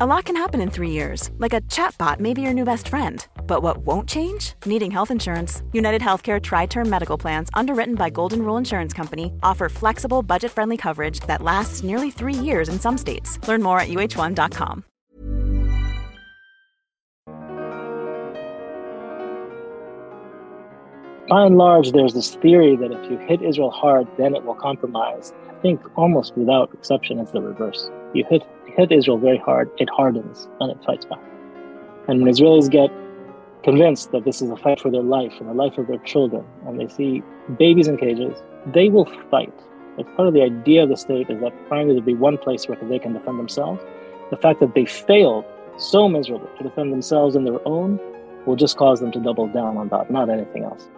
A lot can happen in three years, like a chatbot may be your new best friend. But what won't change? Needing health insurance. United Healthcare Tri Term Medical Plans, underwritten by Golden Rule Insurance Company, offer flexible, budget friendly coverage that lasts nearly three years in some states. Learn more at uh1.com. By and large, there's this theory that if you hit Israel hard, then it will compromise. I think almost without exception, it's the reverse. You hit hit Israel very hard, it hardens and it fights back. And when Israelis get convinced that this is a fight for their life and the life of their children, and they see babies in cages, they will fight. It's part of the idea of the state is that finally there'll be one place where they can defend themselves. The fact that they failed so miserably to defend themselves and their own will just cause them to double down on that, not anything else.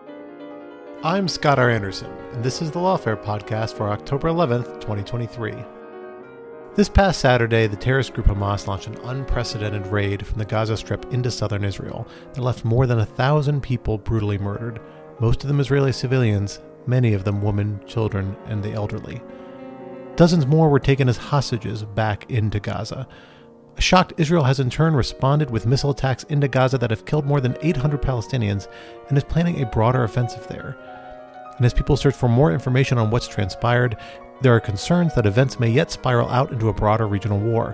I'm Scott R. Anderson, and this is the Lawfare podcast for October 11th, 2023. This past Saturday, the terrorist group Hamas launched an unprecedented raid from the Gaza Strip into southern Israel that left more than a thousand people brutally murdered, most of them Israeli civilians, many of them women, children, and the elderly. Dozens more were taken as hostages back into Gaza. Shocked Israel has in turn responded with missile attacks into Gaza that have killed more than 800 Palestinians and is planning a broader offensive there. And as people search for more information on what's transpired, there are concerns that events may yet spiral out into a broader regional war.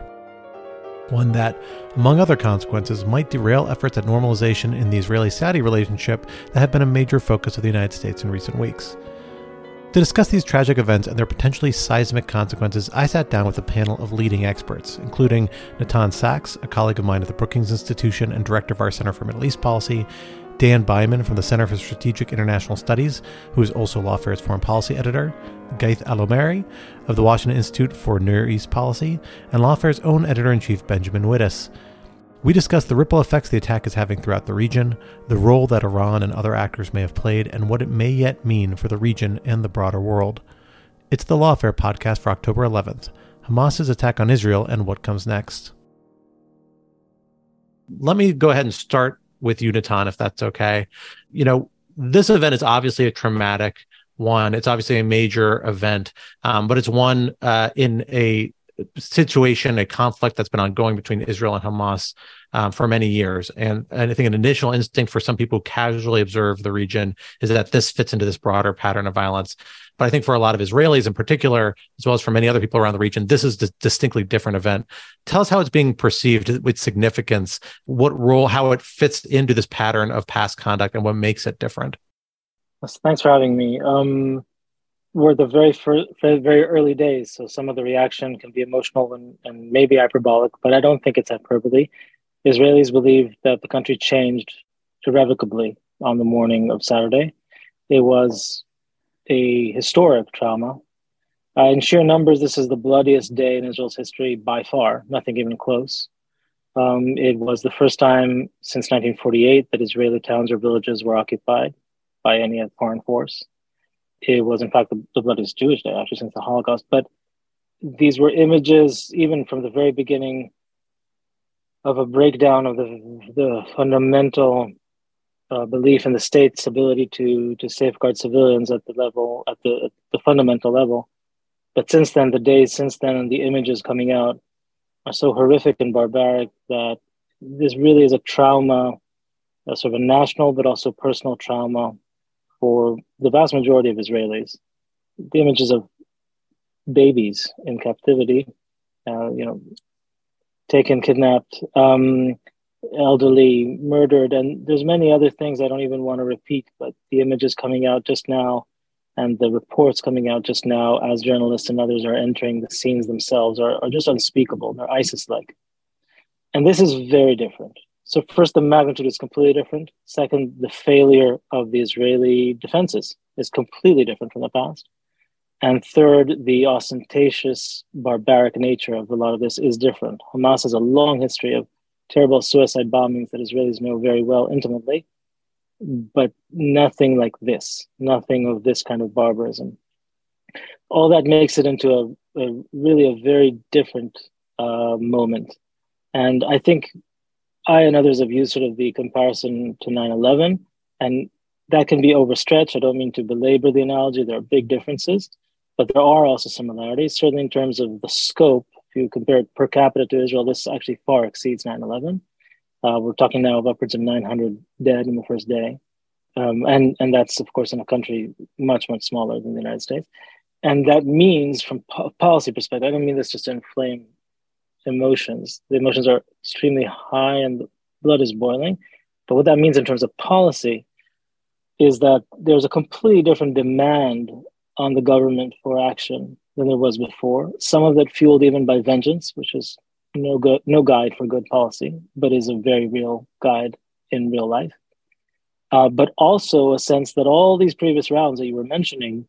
One that, among other consequences, might derail efforts at normalization in the Israeli Saudi relationship that have been a major focus of the United States in recent weeks. To discuss these tragic events and their potentially seismic consequences, I sat down with a panel of leading experts, including Natan Sachs, a colleague of mine at the Brookings Institution and director of our Center for Middle East Policy, Dan Byman from the Center for Strategic International Studies, who is also Lawfare's foreign policy editor, Ghaith al-Omari of the Washington Institute for Near East Policy, and Lawfare's own editor in chief, Benjamin Wittes. We discuss the ripple effects the attack is having throughout the region, the role that Iran and other actors may have played, and what it may yet mean for the region and the broader world. It's the Lawfare podcast for October 11th Hamas's attack on Israel and what comes next. Let me go ahead and start with you, Natan, if that's okay. You know, this event is obviously a traumatic one. It's obviously a major event, um, but it's one uh, in a situation, a conflict that's been ongoing between Israel and Hamas um, for many years. And, and I think an initial instinct for some people who casually observe the region is that this fits into this broader pattern of violence. But I think for a lot of Israelis in particular, as well as for many other people around the region, this is a distinctly different event. Tell us how it's being perceived with significance, what role, how it fits into this pattern of past conduct, and what makes it different. Thanks for having me. Um, we're the very first, very early days, so some of the reaction can be emotional and, and maybe hyperbolic, but I don't think it's hyperbole. Israelis believe that the country changed irrevocably on the morning of Saturday. It was a historic trauma. Uh, in sheer numbers, this is the bloodiest day in Israel's history by far, nothing even close. Um, it was the first time since 1948 that Israeli towns or villages were occupied by any foreign force. It was, in fact, the, the bloodiest Jewish day, actually, since the Holocaust. But these were images, even from the very beginning, of a breakdown of the, the fundamental uh, belief in the state's ability to to safeguard civilians at the level at the at the fundamental level. But since then, the days since then and the images coming out are so horrific and barbaric that this really is a trauma, a sort of a national but also personal trauma for the vast majority of Israelis. The images of babies in captivity, uh, you know, taken, kidnapped, um, elderly, murdered, and there's many other things I don't even want to repeat. But the images coming out just now, and the reports coming out just now, as journalists and others are entering the scenes themselves, are, are just unspeakable. They're ISIS-like, and this is very different. So first, the magnitude is completely different. Second, the failure of the Israeli defenses is completely different from the past. And third, the ostentatious, barbaric nature of a lot of this is different. Hamas has a long history of terrible suicide bombings that Israelis know very well intimately, but nothing like this, nothing of this kind of barbarism. All that makes it into a, a really a very different uh, moment. And I think I and others have used sort of the comparison to 9 11, and that can be overstretched. I don't mean to belabor the analogy, there are big differences, but there are also similarities, certainly in terms of the scope. If you compare it per capita to Israel, this actually far exceeds 9 11. Uh, we're talking now of upwards of 900 dead in the first day. Um, and, and that's, of course, in a country much, much smaller than the United States. And that means, from po- policy perspective, I don't mean this just to inflame emotions. The emotions are extremely high and the blood is boiling. But what that means in terms of policy is that there's a completely different demand on the government for action than there was before. Some of that fueled even by vengeance, which is no good, no guide for good policy, but is a very real guide in real life. Uh, but also a sense that all these previous rounds that you were mentioning,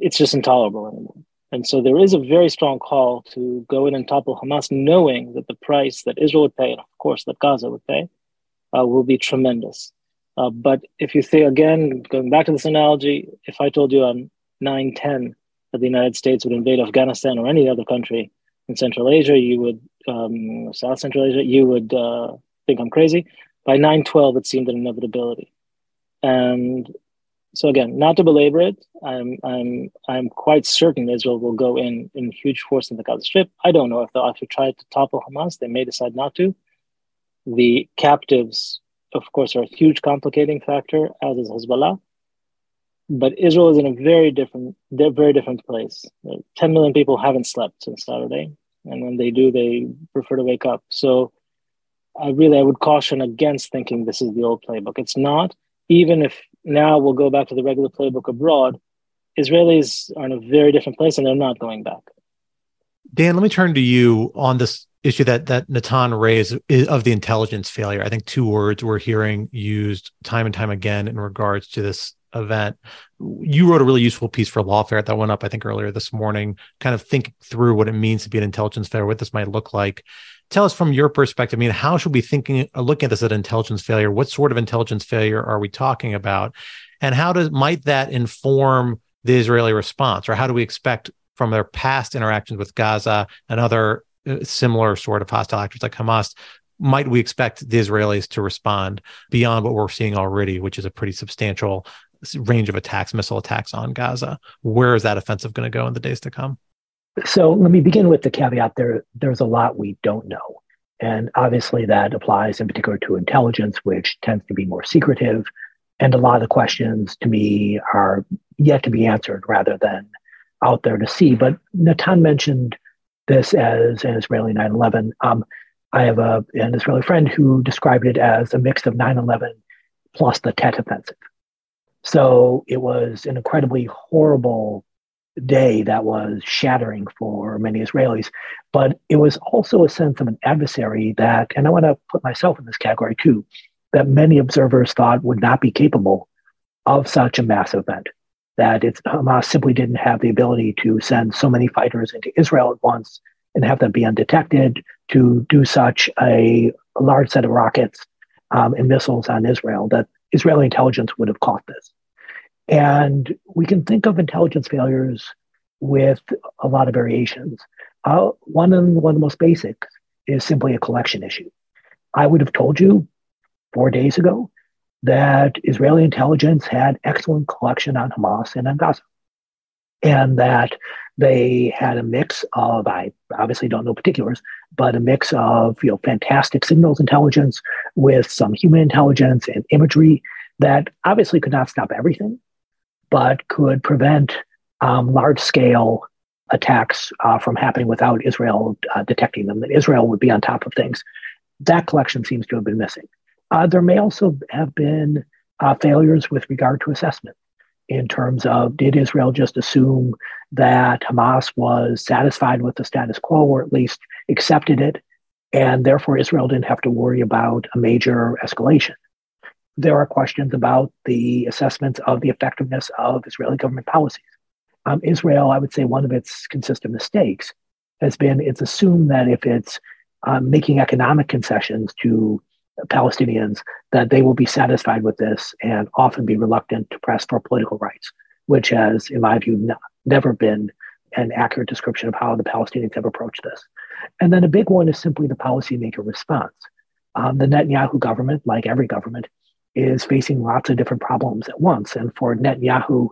it's just intolerable anymore. And so there is a very strong call to go in and topple Hamas, knowing that the price that Israel would pay, and of course that Gaza would pay, uh, will be tremendous. Uh, but if you say again, going back to this analogy, if I told you on 9 10 that the United States would invade Afghanistan or any other country in Central Asia, you would, um, South Central Asia, you would uh, think I'm crazy. By 9 12, it seemed an inevitability. And so again, not to belabor it, I'm I'm I'm quite certain Israel will go in in huge force in the Gaza Strip. I don't know if they'll actually try to topple Hamas. They may decide not to. The captives, of course, are a huge complicating factor, as is Hezbollah. But Israel is in a very different, very different place. Ten million people haven't slept since Saturday, and when they do, they prefer to wake up. So, I really I would caution against thinking this is the old playbook. It's not. Even if now we'll go back to the regular playbook abroad. Israelis are in a very different place and they're not going back. Dan, let me turn to you on this issue that that Natan raised of the intelligence failure. I think two words we're hearing used time and time again in regards to this event. You wrote a really useful piece for Lawfare that went up, I think, earlier this morning, kind of think through what it means to be an intelligence failure, what this might look like tell us from your perspective. I mean, how should we be thinking, uh, looking at this as intelligence failure? What sort of intelligence failure are we talking about, and how does might that inform the Israeli response, or how do we expect from their past interactions with Gaza and other uh, similar sort of hostile actors like Hamas? Might we expect the Israelis to respond beyond what we're seeing already, which is a pretty substantial range of attacks, missile attacks on Gaza? Where is that offensive going to go in the days to come? So let me begin with the caveat there there's a lot we don't know. And obviously that applies in particular to intelligence, which tends to be more secretive. And a lot of the questions to me are yet to be answered rather than out there to see. But Natan mentioned this as an Israeli 9 11. Um, I have a, an Israeli friend who described it as a mix of 9 11 plus the Tet offensive. So it was an incredibly horrible day that was shattering for many Israelis. But it was also a sense of an adversary that, and I want to put myself in this category too, that many observers thought would not be capable of such a massive event. That it's, Hamas simply didn't have the ability to send so many fighters into Israel at once and have them be undetected, to do such a, a large set of rockets um, and missiles on Israel, that Israeli intelligence would have caught this. And we can think of intelligence failures with a lot of variations. Uh, one, of, one of the most basic is simply a collection issue. I would have told you four days ago that Israeli intelligence had excellent collection on Hamas and on Gaza, and that they had a mix of I obviously don't know particulars, but a mix of you know fantastic signals intelligence with some human intelligence and imagery that obviously could not stop everything, but could prevent um, large scale attacks uh, from happening without Israel uh, detecting them, that Israel would be on top of things. That collection seems to have been missing. Uh, there may also have been uh, failures with regard to assessment in terms of did Israel just assume that Hamas was satisfied with the status quo or at least accepted it, and therefore Israel didn't have to worry about a major escalation? There are questions about the assessments of the effectiveness of Israeli government policies. Um, Israel, I would say one of its consistent mistakes has been it's assumed that if it's um, making economic concessions to Palestinians, that they will be satisfied with this and often be reluctant to press for political rights, which has, in my view, never been an accurate description of how the Palestinians have approached this. And then a big one is simply the policymaker response. Um, the Netanyahu government, like every government, is facing lots of different problems at once. And for Netanyahu,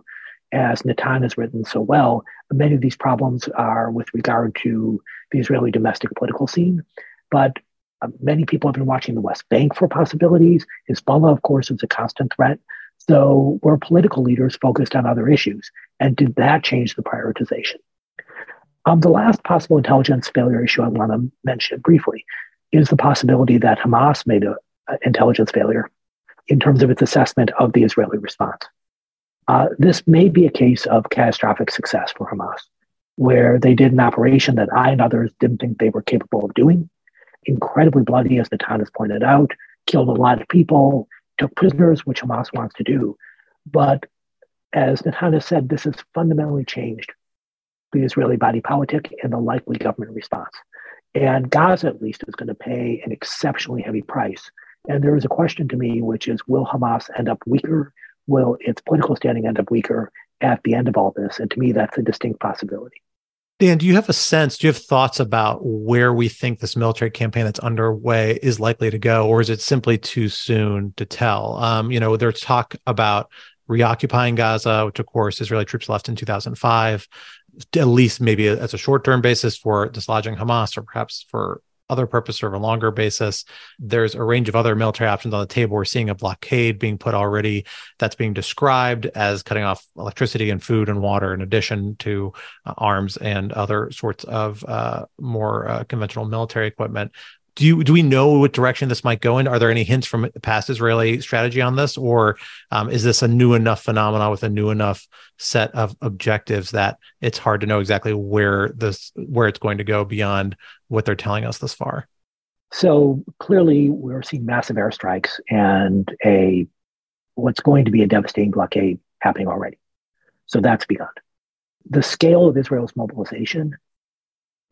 as Natan has written so well, many of these problems are with regard to the Israeli domestic political scene. But uh, many people have been watching the West Bank for possibilities. Hezbollah, of course, is a constant threat. So we're political leaders focused on other issues. And did that change the prioritization? Um, the last possible intelligence failure issue I want to mention briefly is the possibility that Hamas made an intelligence failure in terms of its assessment of the Israeli response. Uh, this may be a case of catastrophic success for Hamas, where they did an operation that I and others didn't think they were capable of doing. Incredibly bloody, as Natan has pointed out, killed a lot of people, took prisoners, which Hamas wants to do. But as Natan has said, this has fundamentally changed the Israeli body politic and the likely government response. And Gaza, at least, is going to pay an exceptionally heavy price. And there is a question to me, which is will Hamas end up weaker? Will its political standing end up weaker at the end of all this? And to me, that's a distinct possibility. Dan, do you have a sense? Do you have thoughts about where we think this military campaign that's underway is likely to go, or is it simply too soon to tell? Um, you know, there's talk about reoccupying Gaza, which of course Israeli troops left in 2005 at least maybe as a short term basis for dislodging Hamas or perhaps for other purpose or a longer basis. There's a range of other military options on the table. We're seeing a blockade being put already that's being described as cutting off electricity and food and water, in addition to uh, arms and other sorts of uh, more uh, conventional military equipment do you do we know what direction this might go in? Are there any hints from past Israeli strategy on this, or um, is this a new enough phenomenon with a new enough set of objectives that it's hard to know exactly where this where it's going to go beyond what they're telling us thus far? So clearly, we're seeing massive airstrikes and a what's going to be a devastating blockade happening already. So that's begun. The scale of Israel's mobilization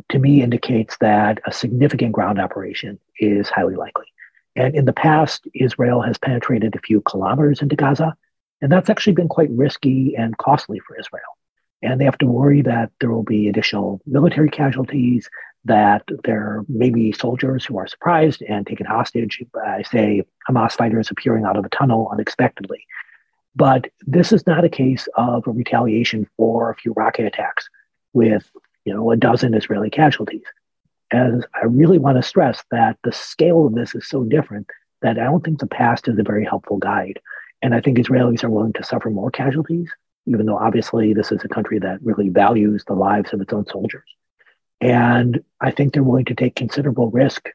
to me indicates that a significant ground operation is highly likely. And in the past, Israel has penetrated a few kilometers into Gaza, and that's actually been quite risky and costly for Israel. And they have to worry that there will be additional military casualties, that there may be soldiers who are surprised and taken hostage by, say, Hamas fighters appearing out of a tunnel unexpectedly. But this is not a case of a retaliation for a few rocket attacks with you know, a dozen Israeli casualties. And I really want to stress that the scale of this is so different that I don't think the past is a very helpful guide. And I think Israelis are willing to suffer more casualties, even though obviously this is a country that really values the lives of its own soldiers. And I think they're willing to take considerable risk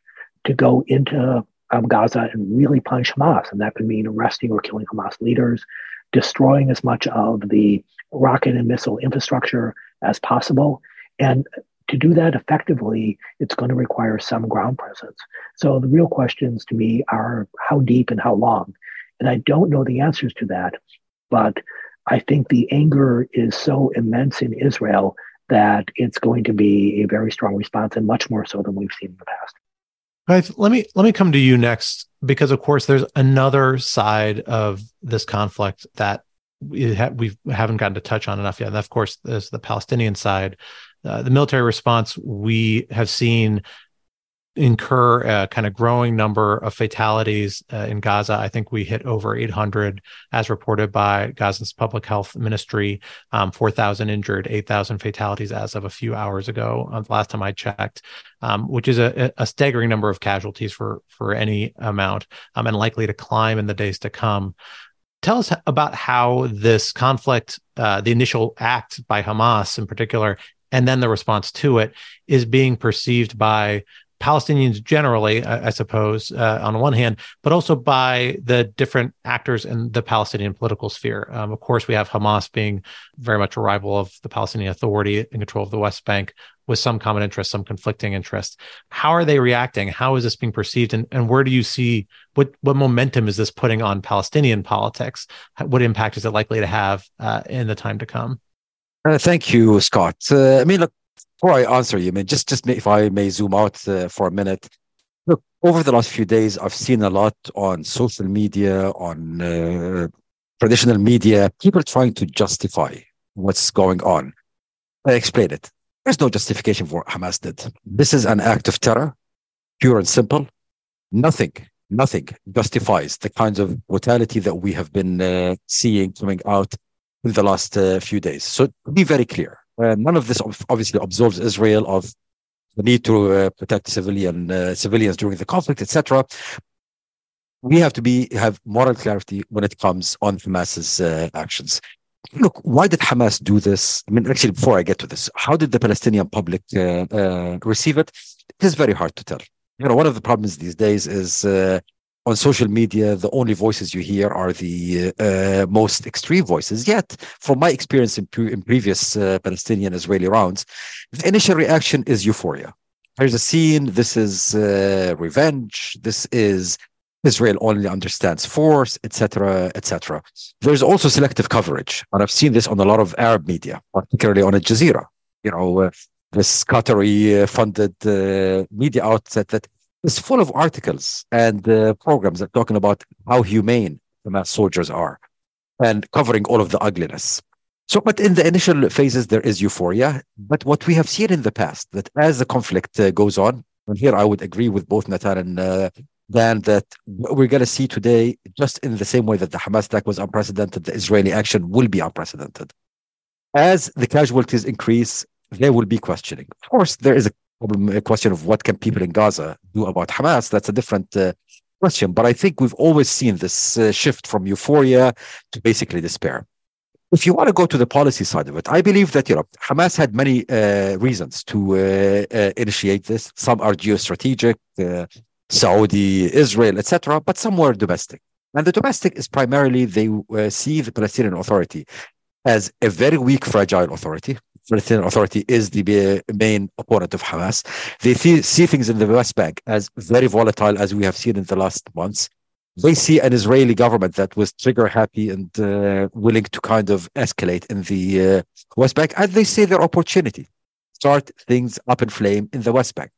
to go into um, Gaza and really punish Hamas. And that could mean arresting or killing Hamas leaders, destroying as much of the rocket and missile infrastructure as possible, and to do that effectively, it's going to require some ground presence. So the real questions to me are how deep and how long. And I don't know the answers to that, but I think the anger is so immense in Israel that it's going to be a very strong response and much more so than we've seen in the past. Right. Let me let me come to you next because of course there's another side of this conflict that we, ha- we haven't gotten to touch on enough yet. And of course, there's the Palestinian side uh, the military response we have seen incur a kind of growing number of fatalities uh, in Gaza. I think we hit over 800 as reported by Gaza's public health ministry, um, 4,000 injured, 8,000 fatalities as of a few hours ago, uh, last time I checked, um, which is a, a, staggering number of casualties for, for any amount um, and likely to climb in the days to come. Tell us about how this conflict, uh, the initial act by Hamas in particular, and then the response to it is being perceived by Palestinians generally, I, I suppose, uh, on one hand, but also by the different actors in the Palestinian political sphere. Um, of course, we have Hamas being very much a rival of the Palestinian Authority in control of the West Bank, with some common interests, some conflicting interests. How are they reacting? How is this being perceived? And, and where do you see what, what momentum is this putting on Palestinian politics? What impact is it likely to have uh, in the time to come? Uh, thank you, Scott. Uh, I mean, look, before I answer you, I mean, just just if I may zoom out uh, for a minute. Look, over the last few days, I've seen a lot on social media, on uh, traditional media, people trying to justify what's going on. I explain it. There's no justification for what Hamas did. This is an act of terror, pure and simple. Nothing, nothing justifies the kinds of brutality that we have been uh, seeing coming out in the last uh, few days. So to be very clear, uh, none of this obviously absolves Israel of the need to uh, protect civilian uh, civilians during the conflict, etc. We have to be have moral clarity when it comes on Hamas's uh, actions. Look, why did Hamas do this? I mean, actually, before I get to this, how did the Palestinian public receive it? It is very hard to tell. You know, one of the problems these days is on social media, the only voices you hear are the uh, most extreme voices. Yet, from my experience in, pre- in previous uh, Palestinian Israeli rounds, the initial reaction is euphoria. There's a scene. This is uh, revenge. This is Israel only understands force, etc., etc. There's also selective coverage, and I've seen this on a lot of Arab media, particularly on Al Jazeera. You know, uh, this Qatari-funded uh, media outlet that is full of articles and uh, programs that talking about how humane Hamas soldiers are and covering all of the ugliness. So, but in the initial phases, there is euphoria. But what we have seen in the past, that as the conflict uh, goes on, and here I would agree with both Natan and uh, Dan that we're going to see today, just in the same way that the Hamas attack was unprecedented, the Israeli action will be unprecedented. As the casualties increase, there will be questioning. Of course, there is a problem, a question of what can people in Gaza do about Hamas. That's a different uh, question. But I think we've always seen this uh, shift from euphoria to basically despair. If you want to go to the policy side of it, I believe that you know Hamas had many uh, reasons to uh, uh, initiate this. Some are geostrategic, uh, Saudi, Israel, etc., but some were domestic. And the domestic is primarily they see the Palestinian Authority as a very weak, fragile authority Palestinian Authority is the main opponent of Hamas. They see things in the West Bank as very volatile, as we have seen in the last months. They see an Israeli government that was trigger happy and uh, willing to kind of escalate in the uh, West Bank, and they see their opportunity start things up in flame in the West Bank,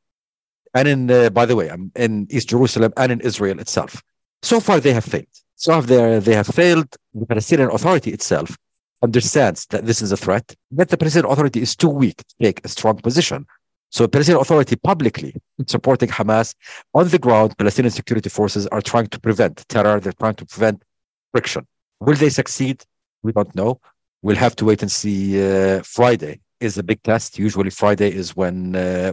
and in uh, by the way, in East Jerusalem and in Israel itself. So far, they have failed. So they, they have failed. The Palestinian Authority itself understands that this is a threat, yet the Palestinian Authority is too weak to take a strong position. So the Palestinian Authority publicly supporting Hamas on the ground, Palestinian security forces are trying to prevent terror. They're trying to prevent friction. Will they succeed? We don't know. We'll have to wait and see. Uh, Friday is a big test. Usually Friday is when uh,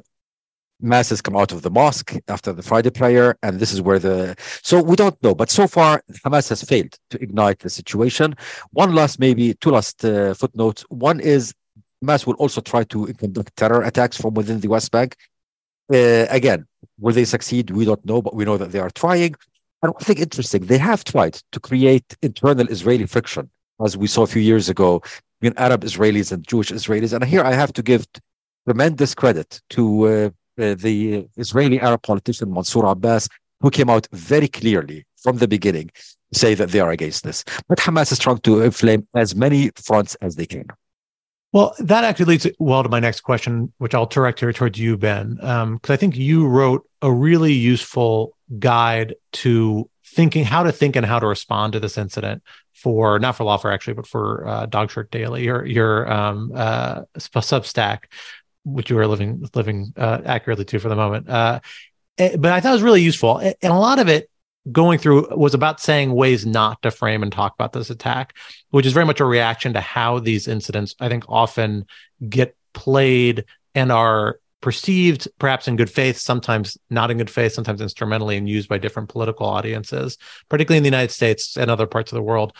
masses come out of the mosque after the Friday prayer, and this is where the so we don't know. But so far, Hamas has failed to ignite the situation. One last, maybe two last uh, footnotes. One is Hamas will also try to conduct terror attacks from within the West Bank. Uh, again, will they succeed? We don't know, but we know that they are trying. And one thing interesting, they have tried to create internal Israeli friction, as we saw a few years ago between Arab Israelis and Jewish Israelis. And here I have to give tremendous credit to uh, the Israeli Arab politician Mansour Abbas, who came out very clearly from the beginning say that they are against this. But Hamas is trying to inflame as many fronts as they can. Well, that actually leads well to my next question, which I'll direct here towards you, Ben, because um, I think you wrote a really useful guide to thinking how to think and how to respond to this incident for not for Lawfare actually, but for uh, Dog Shirt Daily, your your um, uh, Substack which you are living living uh, accurately to for the moment. Uh, eh, but I thought it was really useful, and a lot of it going through was about saying ways not to frame and talk about this attack, which is very much a reaction to how these incidents, I think, often get played and are perceived perhaps in good faith, sometimes not in good faith, sometimes instrumentally and used by different political audiences, particularly in the United States and other parts of the world.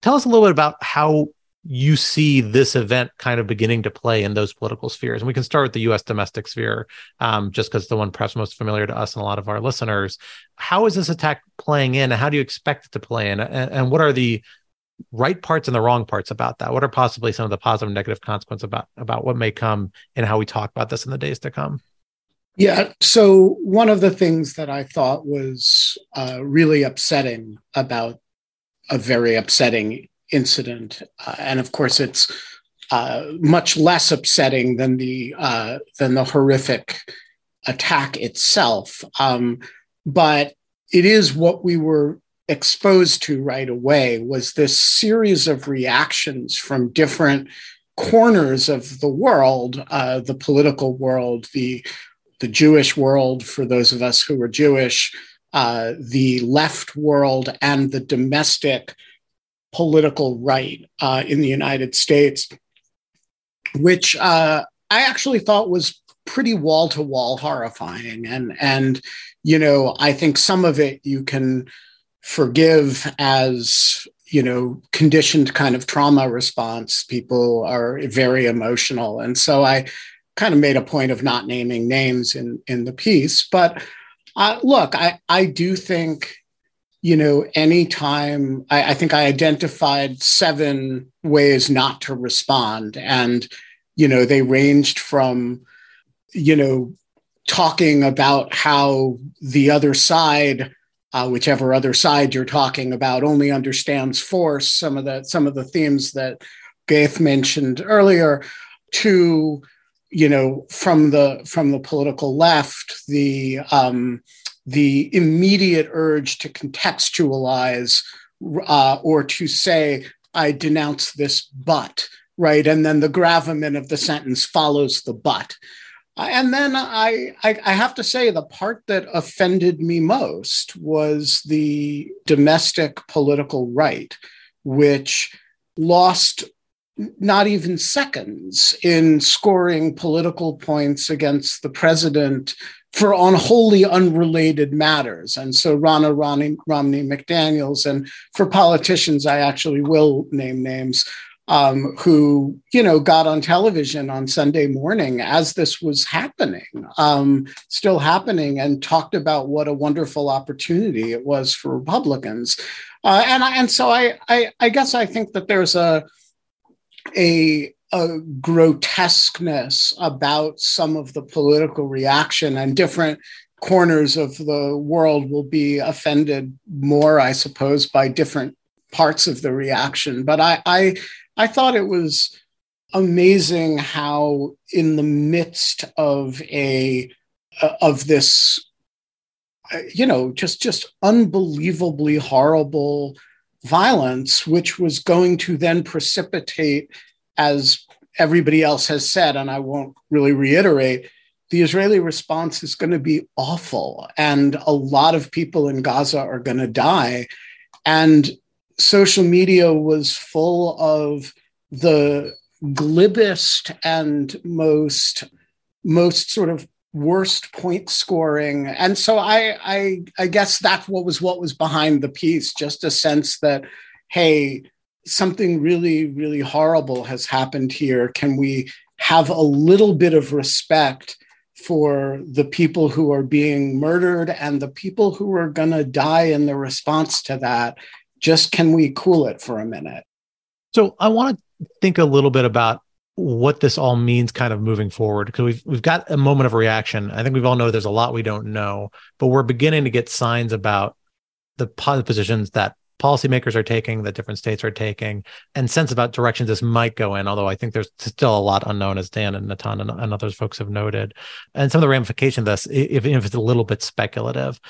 Tell us a little bit about how you see this event kind of beginning to play in those political spheres. And we can start with the US domestic sphere, um, just because the one perhaps most familiar to us and a lot of our listeners. How is this attack playing in? How do you expect it to play in? And, and what are the right parts and the wrong parts about that? What are possibly some of the positive and negative consequences about, about what may come and how we talk about this in the days to come? Yeah. So, one of the things that I thought was uh, really upsetting about a very upsetting incident. Uh, and of course, it's uh, much less upsetting than the uh, than the horrific attack itself. Um, but it is what we were exposed to right away was this series of reactions from different corners of the world, uh, the political world, the the Jewish world for those of us who are Jewish, uh, the left world, and the domestic political right uh, in the United States, which uh, I actually thought was pretty wall to wall horrifying. And and you know, I think some of it you can forgive as you know conditioned kind of trauma response. People are very emotional. And so i kind of made a point of not naming names in in the piece. But uh, look i i do think you know anytime I, I think i identified seven ways not to respond. And you know they ranged from you know talking about how the other side uh, whichever other side you're talking about only understands force some of the some of the themes that Ghaith mentioned earlier to you know from the from the political left the um, the immediate urge to contextualize uh, or to say I denounce this but right? And then the gravamen of the sentence follows the but. And then I, I, I have to say the part that offended me most was the domestic political right, which lost not even seconds in scoring political points against the president for on wholly unrelated matters. And so Ronna Romney, Romney McDaniels, and for politicians, I actually will name names, um, who you know got on television on Sunday morning as this was happening, um, still happening, and talked about what a wonderful opportunity it was for Republicans. Uh, and and so I, I I guess I think that there's a a a grotesqueness about some of the political reaction and different corners of the world will be offended more, I suppose, by different parts of the reaction. But I, I I thought it was amazing how, in the midst of a of this, you know, just just unbelievably horrible violence, which was going to then precipitate, as everybody else has said, and I won't really reiterate, the Israeli response is going to be awful, and a lot of people in Gaza are going to die, and social media was full of the glibest and most most sort of worst point scoring. And so I, I i guess that's what was what was behind the piece just a sense that hey something really really horrible has happened here can we have a little bit of respect for the people who are being murdered and the people who are going to die in the response to that just can we cool it for a minute? So I want to think a little bit about what this all means kind of moving forward because we've we've got a moment of reaction. I think we've all know there's a lot we don't know, but we're beginning to get signs about the positions that policymakers are taking, that different states are taking, and sense about directions this might go in. Although I think there's still a lot unknown, as Dan and Natan and, and others folks have noted, and some of the ramifications of this, if, if it's a little bit speculative.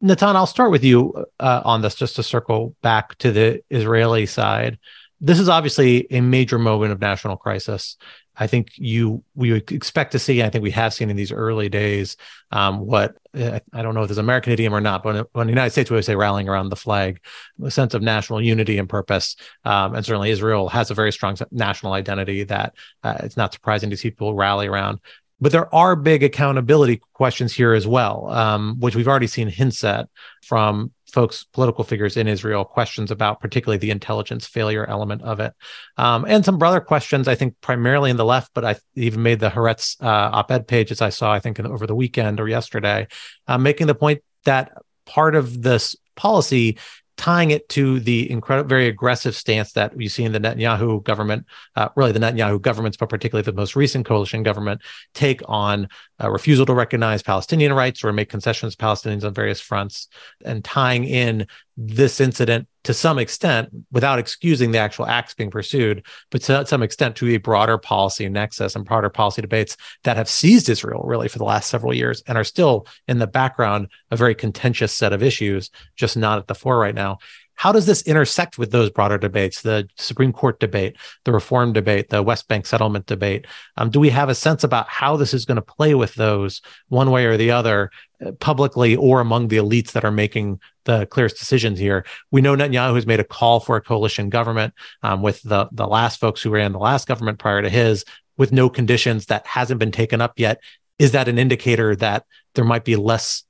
Natan, I'll start with you uh, on this just to circle back to the Israeli side. This is obviously a major moment of national crisis. I think you we expect to see. I think we have seen in these early days um, what uh, I don't know if there's an American idiom or not, but when the United States we always say rallying around the flag, a sense of national unity and purpose, um, and certainly Israel has a very strong national identity that uh, it's not surprising to see people rally around. But there are big accountability questions here as well, um, which we've already seen hints at from folks, political figures in Israel, questions about particularly the intelligence failure element of it. Um, and some other questions, I think, primarily in the left, but I even made the Haaretz uh, op ed page as I saw, I think, over the weekend or yesterday, uh, making the point that part of this policy tying it to the incredible, very aggressive stance that you see in the Netanyahu government, uh, really the Netanyahu governments, but particularly the most recent coalition government, take on a refusal to recognize Palestinian rights or make concessions to Palestinians on various fronts, and tying in this incident to some extent, without excusing the actual acts being pursued, but to some extent to a broader policy nexus and broader policy debates that have seized Israel really for the last several years and are still in the background a very contentious set of issues, just not at the fore right now. How does this intersect with those broader debates, the Supreme Court debate, the reform debate, the West Bank settlement debate? Um, do we have a sense about how this is going to play with those one way or the other, uh, publicly or among the elites that are making the clearest decisions here? We know Netanyahu has made a call for a coalition government um, with the the last folks who ran the last government prior to his, with no conditions that hasn't been taken up yet. Is that an indicator that there might be less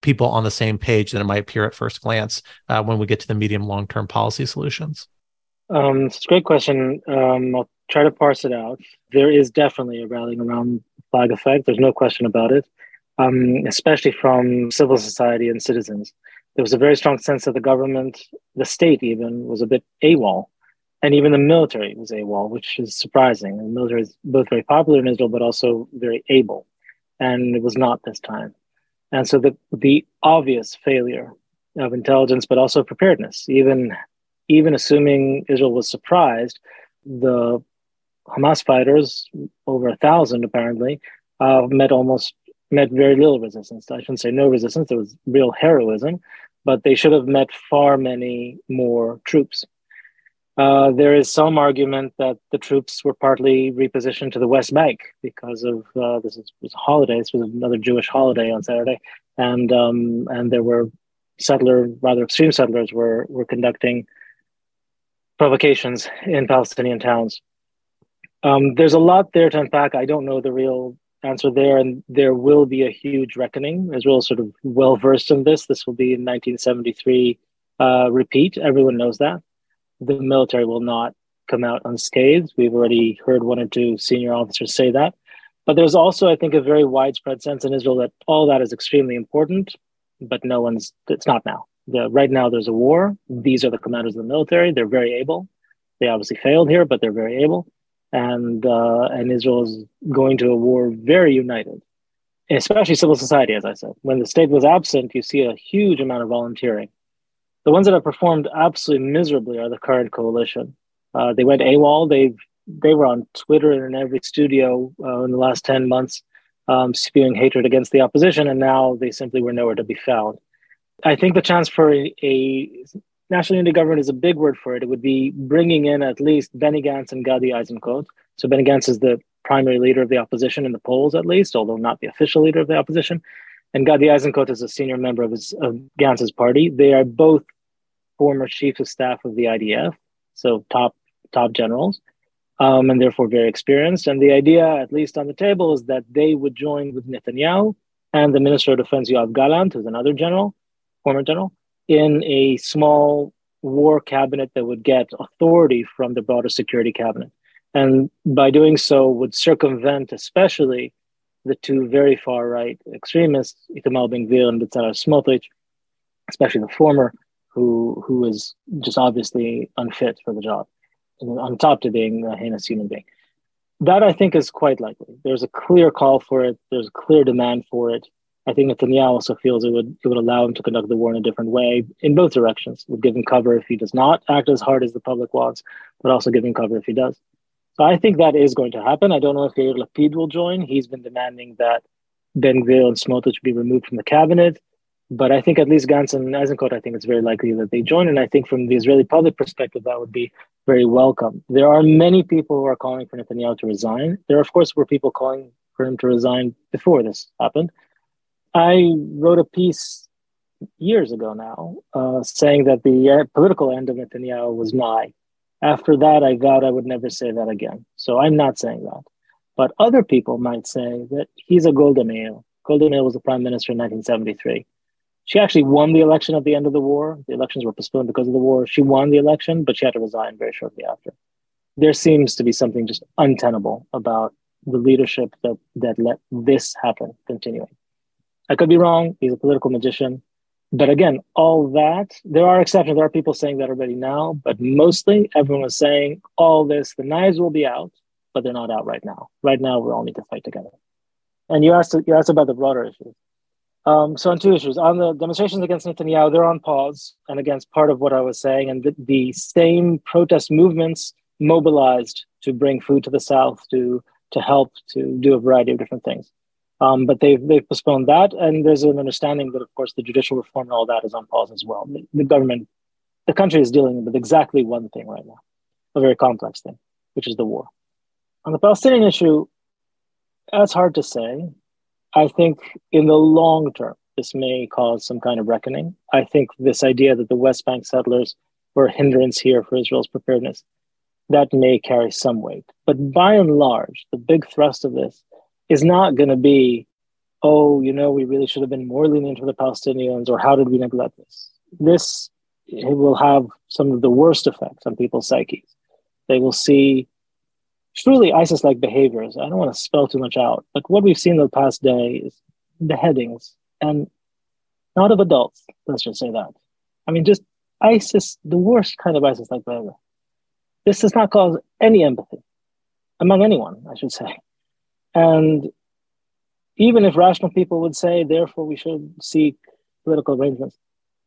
people on the same page than it might appear at first glance uh, when we get to the medium long term policy solutions? Um, it's a great question. Um, I'll try to parse it out. There is definitely a rallying around flag effect. There's no question about it, um, especially from civil society and citizens. There was a very strong sense that the government, the state even, was a bit AWOL. And even the military was AWOL, which is surprising. The military is both very popular in Israel, but also very able. And it was not this time. And so the the obvious failure of intelligence, but also preparedness, even even assuming Israel was surprised, the Hamas fighters, over a thousand apparently, uh, met almost met very little resistance. I shouldn't say no resistance. There was real heroism, but they should have met far many more troops. Uh, there is some argument that the troops were partly repositioned to the West Bank because of uh, this is, was a holiday. This was another Jewish holiday on Saturday, and um, and there were settler, rather extreme settlers were were conducting provocations in Palestinian towns. Um, there's a lot there to unpack. I don't know the real answer there, and there will be a huge reckoning. Israel is sort of well versed in this. This will be in 1973 uh, repeat. Everyone knows that the military will not come out unscathed. We've already heard one or two senior officers say that. But there's also, I think, a very widespread sense in Israel that all that is extremely important, but no one's, it's not now. The, right now, there's a war. These are the commanders of the military. They're very able. They obviously failed here, but they're very able. And, uh, and Israel is going to a war very united, especially civil society, as I said. When the state was absent, you see a huge amount of volunteering the ones that have performed absolutely miserably are the current coalition. Uh, they went AWOL. They they were on Twitter and in every studio uh, in the last ten months, um, spewing hatred against the opposition, and now they simply were nowhere to be found. I think the chance for a, a national unity government is a big word for it. It would be bringing in at least Benny Gantz and Gadi Eisenkot. So Benny Gantz is the primary leader of the opposition in the polls, at least, although not the official leader of the opposition and Gadi Eisenkot is a senior member of his of Gantz's party. They are both former chiefs of staff of the IDF, so top top generals, um, and therefore very experienced. And the idea, at least on the table, is that they would join with Netanyahu and the Minister of Defense Yoav Gallant, who's another general, former general, in a small war cabinet that would get authority from the broader security cabinet. And by doing so, would circumvent especially the two very far right extremists, Itamar Ben Gvir and Bezalel Smotrich, especially the former, who who is just obviously unfit for the job, on top of being a heinous human being. That I think is quite likely. There's a clear call for it. There's a clear demand for it. I think Netanyahu also feels it would it would allow him to conduct the war in a different way in both directions. It would give him cover if he does not act as hard as the public wants, but also give him cover if he does. I think that is going to happen. I don't know if Yair Lapid will join. He's been demanding that Ben Gvir and Smotrich be removed from the cabinet. But I think at least Gantz and Eisenkot, I think it's very likely that they join. And I think from the Israeli public perspective, that would be very welcome. There are many people who are calling for Netanyahu to resign. There, of course, were people calling for him to resign before this happened. I wrote a piece years ago now uh, saying that the political end of Netanyahu was nigh. After that, I vowed I would never say that again. So I'm not saying that. But other people might say that he's a Golda Meir. Golda Meir was the prime minister in 1973. She actually won the election at the end of the war. The elections were postponed because of the war. She won the election, but she had to resign very shortly after. There seems to be something just untenable about the leadership that, that let this happen continuing. I could be wrong. He's a political magician but again, all that, there are exceptions. There are people saying that already now, but mostly everyone is saying all this, the knives will be out, but they're not out right now. Right now, we all need to fight together. And you asked, you asked about the broader issues. Um, so on two issues, on the demonstrations against Netanyahu, they're on pause, and against part of what I was saying, and the, the same protest movements mobilized to bring food to the south, to to help, to do a variety of different things. Um, but they've they've postponed that, and there's an understanding that, of course, the judicial reform and all that is on pause as well. The, the government, the country is dealing with exactly one thing right now, a very complex thing, which is the war. On the Palestinian issue, that's hard to say. I think in the long term, this may cause some kind of reckoning. I think this idea that the West Bank settlers were a hindrance here for Israel's preparedness, that may carry some weight. But by and large, the big thrust of this is not going to be, oh, you know, we really should have been more lenient to the Palestinians, or how did we neglect this? This will have some of the worst effects on people's psyches. They will see truly ISIS like behaviors. I don't want to spell too much out, but what we've seen the past day is beheadings and not of adults, let's just say that. I mean, just ISIS, the worst kind of ISIS like behavior. This does not cause any empathy among anyone, I should say. And even if rational people would say, therefore, we should seek political arrangements,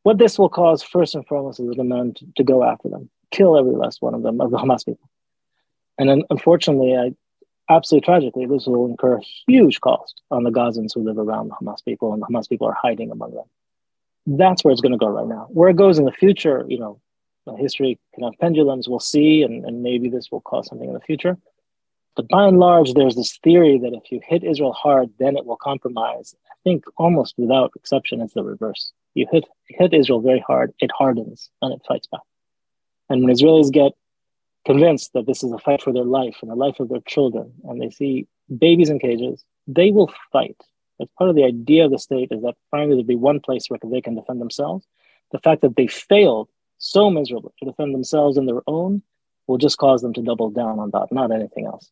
what this will cause, first and foremost, is a demand to go after them, kill every last one of them, of the Hamas people. And then, unfortunately, I, absolutely tragically, this will incur huge cost on the Gazans who live around the Hamas people, and the Hamas people are hiding among them. That's where it's going to go right now. Where it goes in the future, you know, history can have pendulums. We'll see, and, and maybe this will cause something in the future. But by and large, there's this theory that if you hit Israel hard, then it will compromise. I think almost without exception, it's the reverse. You hit hit Israel very hard, it hardens and it fights back. And when Israelis get convinced that this is a fight for their life and the life of their children, and they see babies in cages, they will fight. That's part of the idea of the state is that finally there'll be one place where they can defend themselves. The fact that they failed so miserably to defend themselves and their own will just cause them to double down on that, not anything else.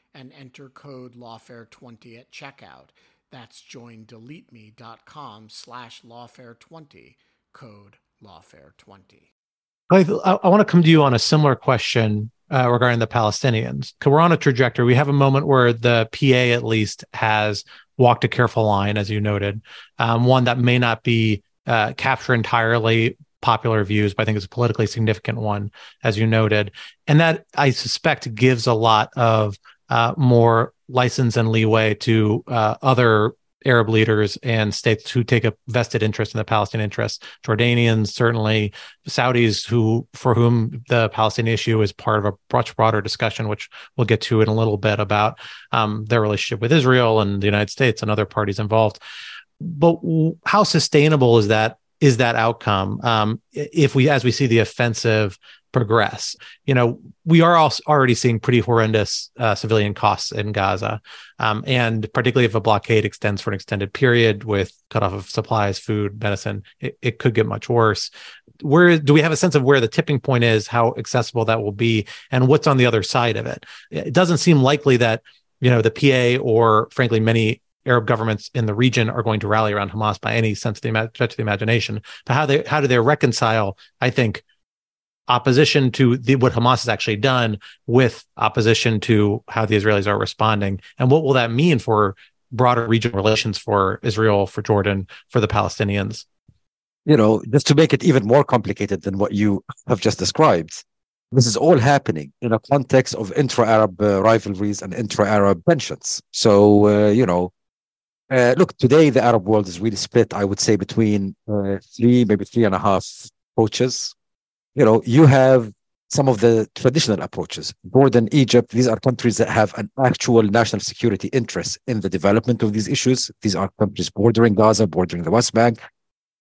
and enter code lawfare20 at checkout. That's joindeleteme.com slash lawfare20, code lawfare20. I, I want to come to you on a similar question uh, regarding the Palestinians. We're on a trajectory. We have a moment where the PA, at least, has walked a careful line, as you noted, um, one that may not be uh, capture entirely popular views, but I think it's a politically significant one, as you noted. And that I suspect gives a lot of uh, more license and leeway to uh, other Arab leaders and states who take a vested interest in the Palestinian interests. Jordanians, certainly, Saudis, who for whom the Palestinian issue is part of a much broader discussion, which we'll get to in a little bit about um, their relationship with Israel and the United States and other parties involved. But how sustainable is that? Is that outcome um, if we, as we see the offensive progress. You know, we are also already seeing pretty horrendous uh, civilian costs in Gaza, um, and particularly if a blockade extends for an extended period with cutoff of supplies, food, medicine, it, it could get much worse. Where do we have a sense of where the tipping point is, how accessible that will be, and what's on the other side of it? It doesn't seem likely that you know the PA or frankly many Arab governments in the region are going to rally around Hamas by any sense of the, stretch of the imagination. But how they how do they reconcile? I think opposition to the, what Hamas has actually done with opposition to how the Israelis are responding. And what will that mean for broader regional relations for Israel, for Jordan, for the Palestinians? You know, just to make it even more complicated than what you have just described, this is all happening in a context of intra Arab uh, rivalries and intra Arab tensions. So, uh, you know, uh, look, today the Arab world is really split, I would say, between uh, three, maybe three and a half approaches you know, you have some of the traditional approaches. Jordan, Egypt, these are countries that have an actual national security interest in the development of these issues. These are countries bordering Gaza, bordering the West Bank,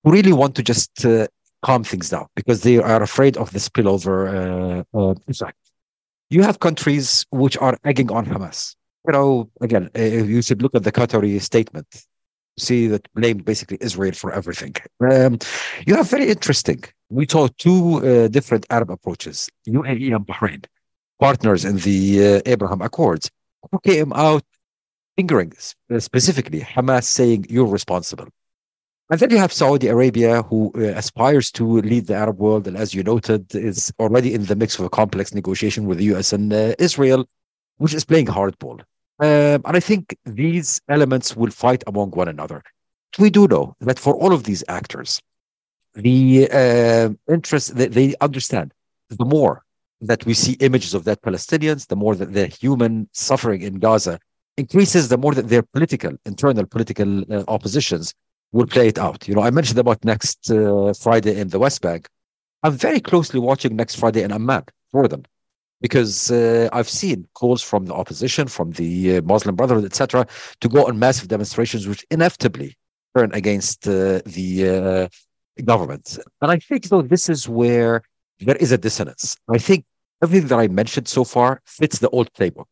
who really want to just uh, calm things down because they are afraid of the spillover uh, uh, effect. You have countries which are egging on Hamas. You know, again, uh, you should look at the Qatari statement see that blamed basically Israel for everything. Um, you have very interesting. We saw two uh, different Arab approaches, UAE and Bahrain, partners in the uh, Abraham Accords, who came out fingering uh, specifically Hamas saying you're responsible. And then you have Saudi Arabia, who uh, aspires to lead the Arab world, and as you noted, is already in the mix of a complex negotiation with the US and uh, Israel, which is playing hardball. Um, and I think these elements will fight among one another. We do know that for all of these actors, the uh, interest that they understand the more that we see images of that Palestinians, the more that the human suffering in Gaza increases, the more that their political, internal political uh, oppositions will play it out. You know, I mentioned about next uh, Friday in the West Bank. I'm very closely watching next Friday in Amman for them because uh, I've seen calls from the opposition, from the uh, Muslim Brotherhood, etc., to go on massive demonstrations, which inevitably turn against uh, the uh, government. And I think though this is where there is a dissonance. I think everything that I mentioned so far fits the old playbook.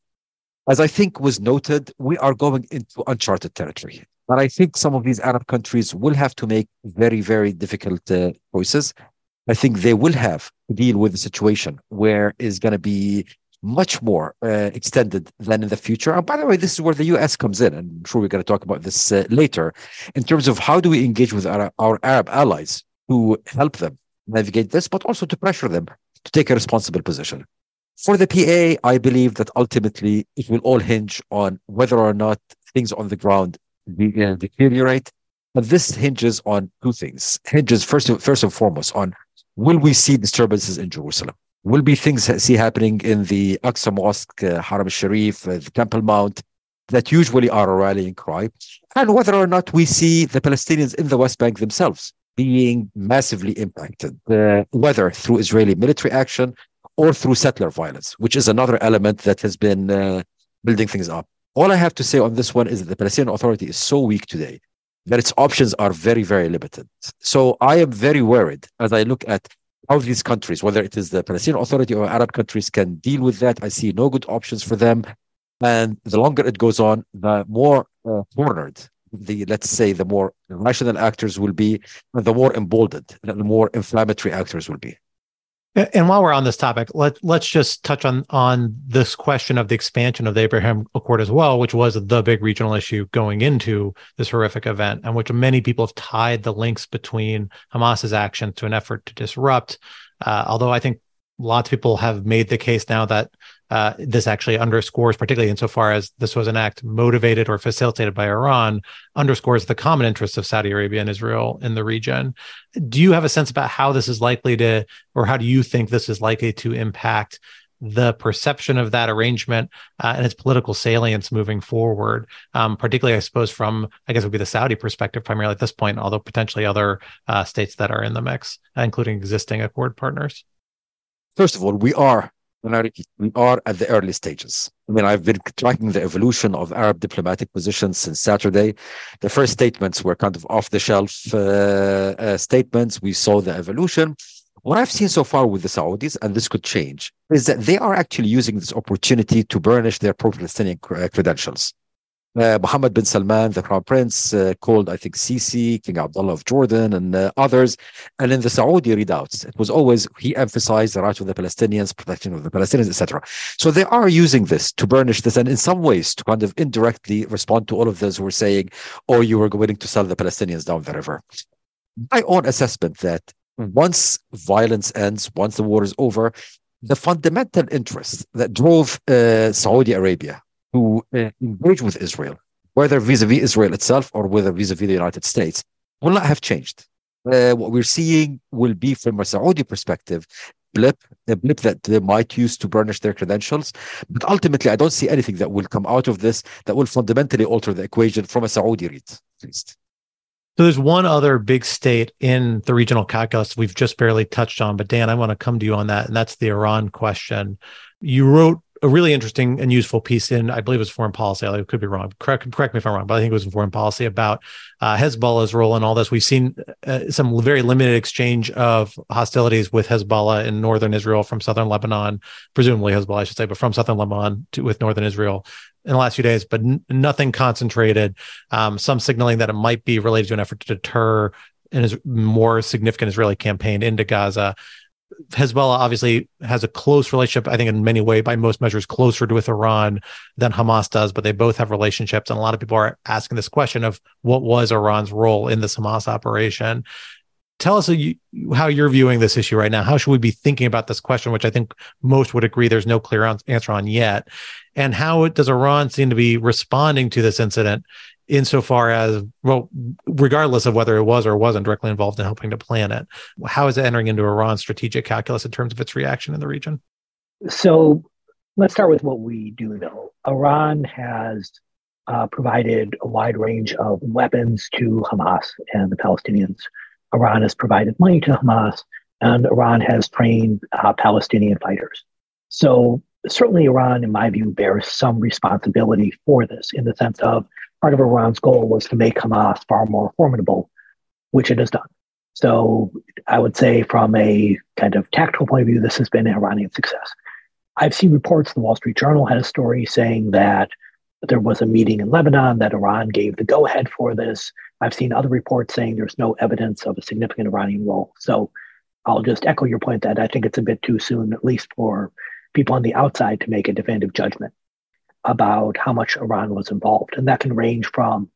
As I think was noted, we are going into uncharted territory. But I think some of these Arab countries will have to make very, very difficult uh, choices. I think they will have to deal with a situation where is going to be much more uh, extended than in the future. And by the way, this is where the US comes in. And I'm sure we're going to talk about this uh, later in terms of how do we engage with our, our Arab allies to help them navigate this, but also to pressure them to take a responsible position. For the PA, I believe that ultimately it will all hinge on whether or not things on the ground deteriorate. But this hinges on two things. Hinges first, first and foremost on will we see disturbances in Jerusalem? Will be things see happening in the Aqsa Mosque, uh, Haram al-Sharif, uh, the Temple Mount, that usually are a rallying cry, and whether or not we see the Palestinians in the West Bank themselves being massively impacted, uh, whether through Israeli military action or through settler violence, which is another element that has been uh, building things up. All I have to say on this one is that the Palestinian Authority is so weak today that its options are very, very limited. So I am very worried as I look at how these countries, whether it is the Palestinian Authority or Arab countries, can deal with that. I see no good options for them. And the longer it goes on, the more uh, cornered the let's say the more rational actors will be, and the more emboldened, the more inflammatory actors will be. And while we're on this topic, let let's just touch on on this question of the expansion of the Abraham Accord as well, which was the big regional issue going into this horrific event, and which many people have tied the links between Hamas's action to an effort to disrupt. Uh, although I think lots of people have made the case now that uh, this actually underscores, particularly insofar as this was an act motivated or facilitated by Iran, underscores the common interests of Saudi Arabia and Israel in the region. Do you have a sense about how this is likely to, or how do you think this is likely to impact the perception of that arrangement uh, and its political salience moving forward, um, particularly, I suppose, from I guess would be the Saudi perspective primarily at this point, although potentially other uh, states that are in the mix, including existing accord partners. First of all, we are are at the early stages. I mean, I've been tracking the evolution of Arab diplomatic positions since Saturday. The first statements were kind of off the shelf uh, uh, statements. We saw the evolution. What I've seen so far with the Saudis, and this could change, is that they are actually using this opportunity to burnish their pro Palestinian credentials. Uh, Mohammed bin Salman, the crown prince, uh, called, I think, Sisi, King Abdullah of Jordan, and uh, others. And in the Saudi readouts, it was always, he emphasized the rights of the Palestinians, protection of the Palestinians, etc. So they are using this to burnish this, and in some ways, to kind of indirectly respond to all of those who were saying, oh, you were willing to sell the Palestinians down the river. My own assessment that once violence ends, once the war is over, the fundamental interest that drove uh, Saudi Arabia to uh, engage with Israel, whether vis-a-vis Israel itself or whether vis-a-vis the United States, will not have changed. Uh, what we're seeing will be, from a Saudi perspective, blip, a blip that they might use to burnish their credentials. But ultimately, I don't see anything that will come out of this that will fundamentally alter the equation from a Saudi read, at least. So there's one other big state in the regional calculus we've just barely touched on, but Dan, I want to come to you on that, and that's the Iran question. You wrote a really interesting and useful piece in, I believe it was foreign policy. I could be wrong. Correct, correct me if I'm wrong, but I think it was in foreign policy about uh, Hezbollah's role in all this. We've seen uh, some very limited exchange of hostilities with Hezbollah in northern Israel from southern Lebanon, presumably Hezbollah, I should say, but from southern Lebanon to with northern Israel in the last few days, but n- nothing concentrated. Um, some signaling that it might be related to an effort to deter a more significant Israeli campaign into Gaza. Hezbollah obviously has a close relationship, I think, in many ways, by most measures, closer to with Iran than Hamas does, but they both have relationships. And a lot of people are asking this question of what was Iran's role in this Hamas operation. tell us how you're viewing this issue right now. How should we be thinking about this question, which I think most would agree there's no clear answer on yet? And how does Iran seem to be responding to this incident insofar as, well, regardless of whether it was or wasn't directly involved in helping to plan it? How is it entering into Iran's strategic calculus in terms of its reaction in the region? So let's start with what we do know. Iran has uh, provided a wide range of weapons to Hamas and the Palestinians. Iran has provided money to Hamas, and Iran has trained uh, Palestinian fighters. So, certainly, Iran, in my view, bears some responsibility for this in the sense of part of Iran's goal was to make Hamas far more formidable, which it has done. So, I would say, from a kind of tactical point of view, this has been an Iranian success. I've seen reports, the Wall Street Journal had a story saying that there was a meeting in Lebanon that Iran gave the go ahead for this. I've seen other reports saying there's no evidence of a significant Iranian role. So I'll just echo your point that I think it's a bit too soon, at least for people on the outside, to make a definitive judgment about how much Iran was involved. And that can range from,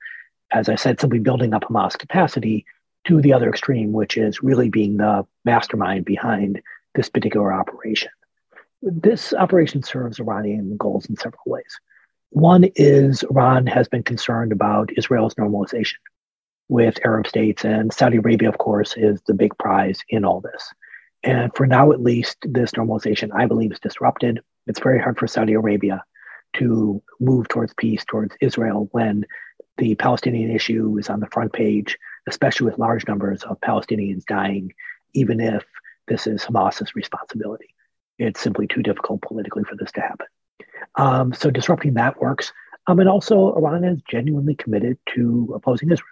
as I said, simply building up Hamas capacity to the other extreme, which is really being the mastermind behind this particular operation. This operation serves Iranian goals in several ways. One is Iran has been concerned about Israel's normalization with Arab states, and Saudi Arabia, of course, is the big prize in all this. And for now, at least, this normalization, I believe, is disrupted. It's very hard for Saudi Arabia to move towards peace, towards Israel, when the Palestinian issue is on the front page, especially with large numbers of Palestinians dying, even if this is Hamas's responsibility. It's simply too difficult politically for this to happen. Um, so disrupting that works. Um, and also, Iran is genuinely committed to opposing Israel.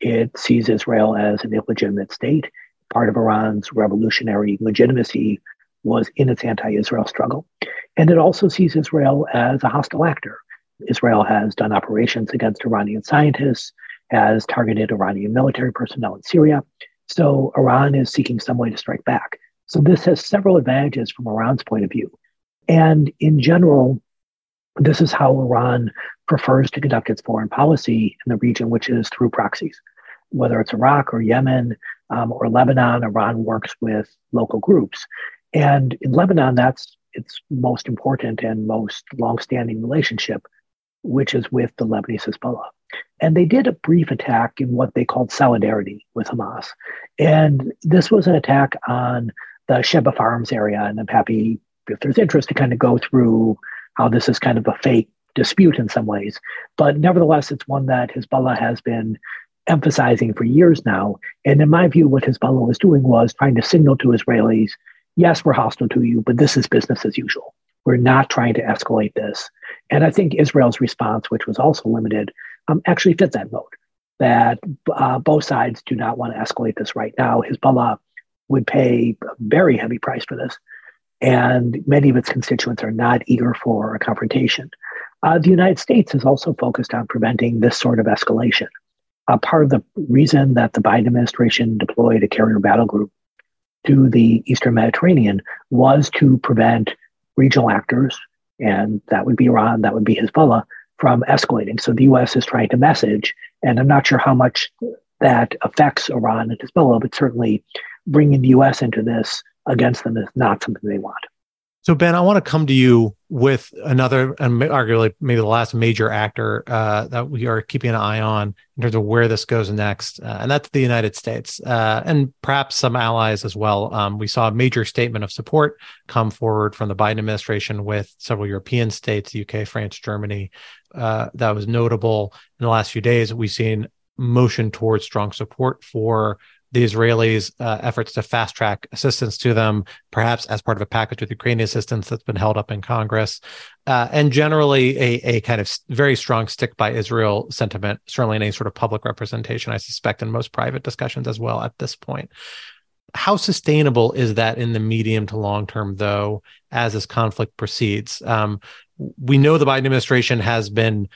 It sees Israel as an illegitimate state. Part of Iran's revolutionary legitimacy was in its anti Israel struggle. And it also sees Israel as a hostile actor. Israel has done operations against Iranian scientists, has targeted Iranian military personnel in Syria. So Iran is seeking some way to strike back. So this has several advantages from Iran's point of view. And in general, this is how Iran prefers to conduct its foreign policy in the region, which is through proxies. Whether it's Iraq or Yemen um, or Lebanon, Iran works with local groups. And in Lebanon, that's its most important and most longstanding relationship, which is with the Lebanese Hezbollah. And they did a brief attack in what they called solidarity with Hamas. And this was an attack on the Sheba Farms area. And I'm happy if there's interest to kind of go through how this is kind of a fake dispute in some ways. But nevertheless, it's one that Hezbollah has been emphasizing for years now. And in my view, what Hezbollah was doing was trying to signal to Israelis, yes, we're hostile to you, but this is business as usual. We're not trying to escalate this. And I think Israel's response, which was also limited, um, actually fit that mode that uh, both sides do not want to escalate this right now. Hezbollah would pay a very heavy price for this and many of its constituents are not eager for a confrontation. Uh, the United States is also focused on preventing this sort of escalation. Uh, part of the reason that the Biden administration deployed a carrier battle group to the Eastern Mediterranean was to prevent regional actors, and that would be Iran, that would be Hezbollah, from escalating. So the US is trying to message, and I'm not sure how much that affects Iran and Hezbollah, but certainly bringing the US into this against them is not something they want. So Ben, I want to come to you with another, and arguably maybe the last major actor uh, that we are keeping an eye on in terms of where this goes next, uh, and that's the United States uh, and perhaps some allies as well. Um, we saw a major statement of support come forward from the Biden administration with several European states, UK, France, Germany. Uh, that was notable in the last few days. We've seen motion towards strong support for the Israelis' uh, efforts to fast track assistance to them, perhaps as part of a package with Ukrainian assistance that's been held up in Congress, uh, and generally a, a kind of very strong stick by Israel sentiment, certainly in any sort of public representation, I suspect, in most private discussions as well at this point. How sustainable is that in the medium to long term, though, as this conflict proceeds? Um, we know the Biden administration has been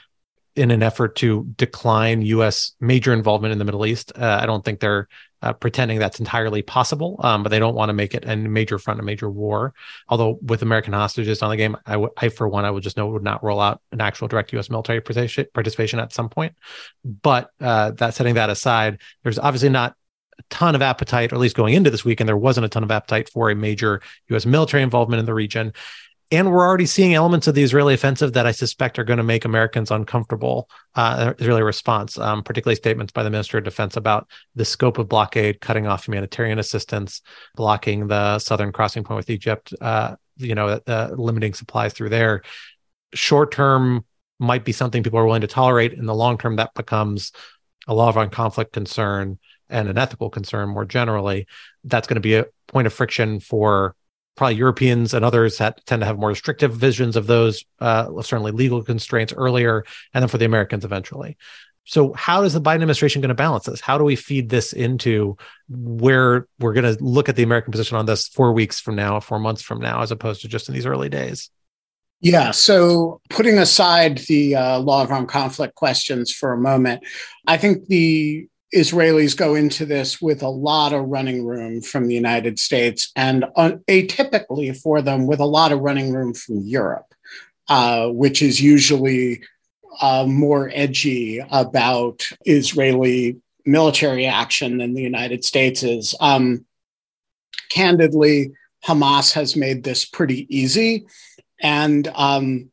in an effort to decline U.S. major involvement in the Middle East. Uh, I don't think they're uh, pretending that's entirely possible, um, but they don't want to make it a major front, a major war. Although with American hostages on the game, I, w- I for one, I would just know it would not roll out an actual direct U.S. military participation at some point. But uh, that setting that aside, there's obviously not a ton of appetite, or at least going into this weekend, there wasn't a ton of appetite for a major U.S. military involvement in the region. And we're already seeing elements of the Israeli offensive that I suspect are going to make Americans uncomfortable. Uh, Israeli response, um, particularly statements by the Minister of Defense about the scope of blockade, cutting off humanitarian assistance, blocking the southern crossing point with Egypt, uh, you know, uh, limiting supplies through there. Short term might be something people are willing to tolerate. In the long term, that becomes a law of conflict concern and an ethical concern more generally. That's going to be a point of friction for probably Europeans and others that tend to have more restrictive visions of those, uh, certainly legal constraints earlier, and then for the Americans eventually. So, how is the Biden administration going to balance this? How do we feed this into where we're going to look at the American position on this four weeks from now, four months from now, as opposed to just in these early days? Yeah. So, putting aside the uh, law of armed conflict questions for a moment, I think the Israelis go into this with a lot of running room from the United States and uh, atypically for them with a lot of running room from Europe, uh, which is usually uh, more edgy about Israeli military action than the United States is. Um, candidly, Hamas has made this pretty easy and um,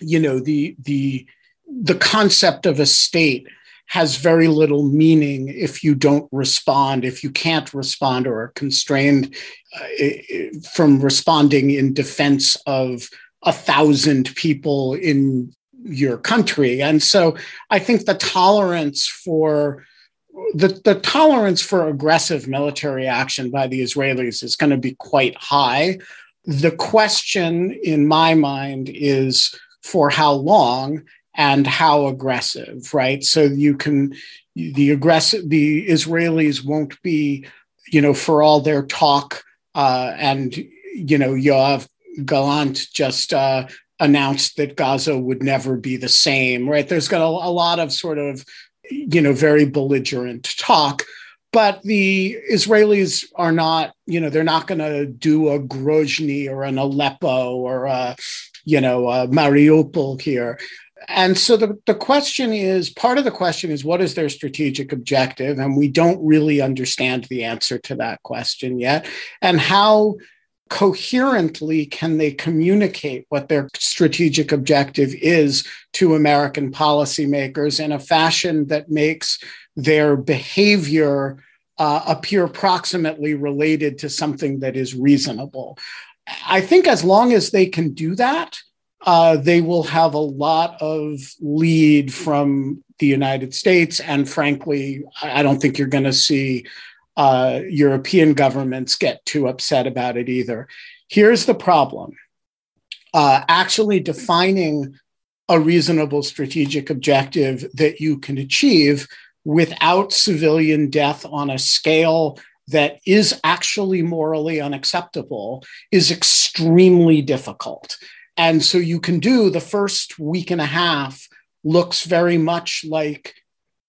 you know the the the concept of a state has very little meaning if you don't respond, if you can't respond or are constrained uh, from responding in defense of a thousand people in your country. And so I think the tolerance for the, the tolerance for aggressive military action by the Israelis is going to be quite high. The question in my mind is for how long and how aggressive, right? So you can, the aggressive, the Israelis won't be, you know, for all their talk, uh, and, you know, Yoav Gallant just uh, announced that Gaza would never be the same, right? There's got a, a lot of sort of, you know, very belligerent talk but the Israelis are not, you know, they're not going to do a Grozny or an Aleppo or a, you know, a Mariupol here. And so the, the question is part of the question is what is their strategic objective? And we don't really understand the answer to that question yet. And how coherently can they communicate what their strategic objective is to American policymakers in a fashion that makes their behavior uh, appear proximately related to something that is reasonable. I think as long as they can do that, uh, they will have a lot of lead from the United States. And frankly, I don't think you're going to see uh, European governments get too upset about it either. Here's the problem uh, actually defining a reasonable strategic objective that you can achieve without civilian death on a scale that is actually morally unacceptable is extremely difficult. And so you can do the first week and a half looks very much like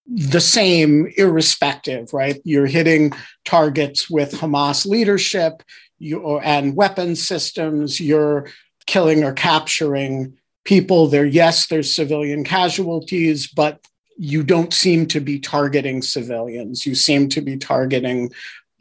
the same, irrespective, right? You're hitting targets with Hamas leadership you, and weapons systems. You're killing or capturing people. There, yes, there's civilian casualties, but you don't seem to be targeting civilians. You seem to be targeting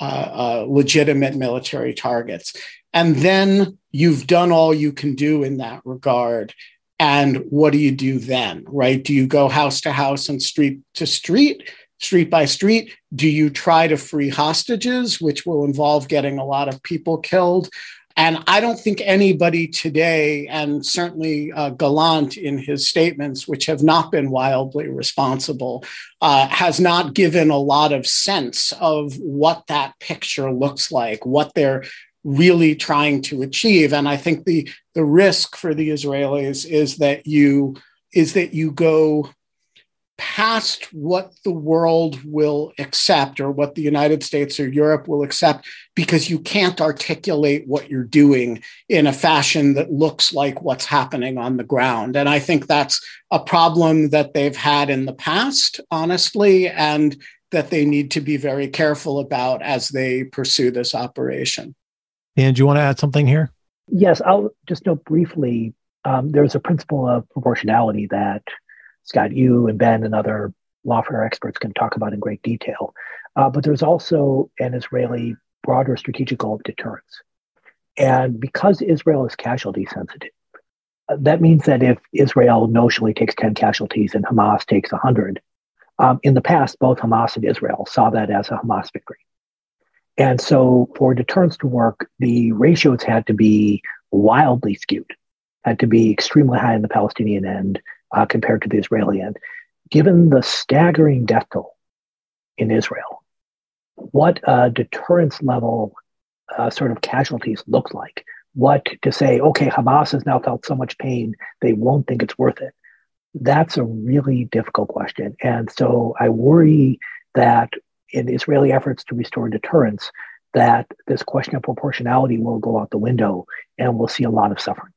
uh, uh, legitimate military targets. And then you've done all you can do in that regard. And what do you do then, right? Do you go house to house and street to street, street by street? Do you try to free hostages, which will involve getting a lot of people killed? And I don't think anybody today, and certainly uh, Gallant in his statements, which have not been wildly responsible, uh, has not given a lot of sense of what that picture looks like, what they're really trying to achieve. And I think the the risk for the Israelis is that you is that you go past what the world will accept or what the United States or Europe will accept because you can't articulate what you're doing in a fashion that looks like what's happening on the ground. And I think that's a problem that they've had in the past, honestly, and that they need to be very careful about as they pursue this operation. And do you want to add something here? Yes, I'll just note briefly um, there's a principle of proportionality that Scott, you and Ben and other lawfare experts can talk about in great detail. Uh, but there's also an Israeli broader strategic goal of deterrence. And because Israel is casualty sensitive, uh, that means that if Israel notionally takes 10 casualties and Hamas takes 100, um, in the past, both Hamas and Israel saw that as a Hamas victory. And so for deterrence to work, the ratios had to be wildly skewed, had to be extremely high in the Palestinian end uh, compared to the Israeli end. Given the staggering death toll in Israel, what a deterrence level uh, sort of casualties looks like, what to say, okay, Hamas has now felt so much pain, they won't think it's worth it. That's a really difficult question. And so I worry that in Israeli efforts to restore deterrence, that this question of proportionality will go out the window and we'll see a lot of suffering.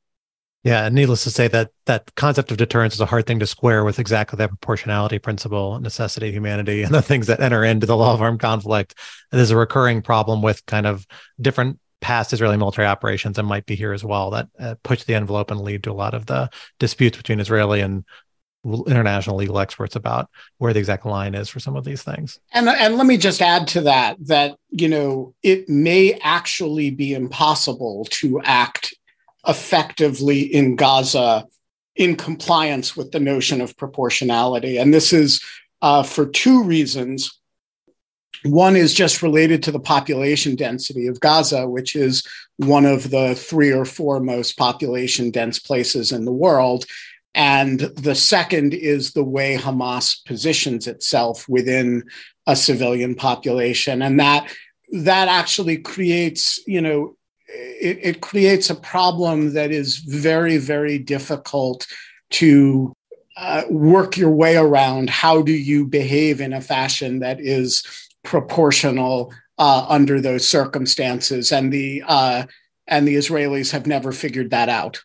Yeah, needless to say that that concept of deterrence is a hard thing to square with exactly that proportionality principle, necessity, humanity, and the things that enter into the law of armed conflict. And there's a recurring problem with kind of different past Israeli military operations and might be here as well that uh, push the envelope and lead to a lot of the disputes between Israeli and international legal experts about where the exact line is for some of these things. And and let me just add to that that you know it may actually be impossible to act effectively in Gaza in compliance with the notion of proportionality. And this is uh, for two reasons. One is just related to the population density of Gaza, which is one of the three or four most population dense places in the world. And the second is the way Hamas positions itself within a civilian population. And that that actually creates, you know, it, it creates a problem that is very, very difficult to uh, work your way around. How do you behave in a fashion that is proportional uh, under those circumstances? And the uh, and the Israelis have never figured that out.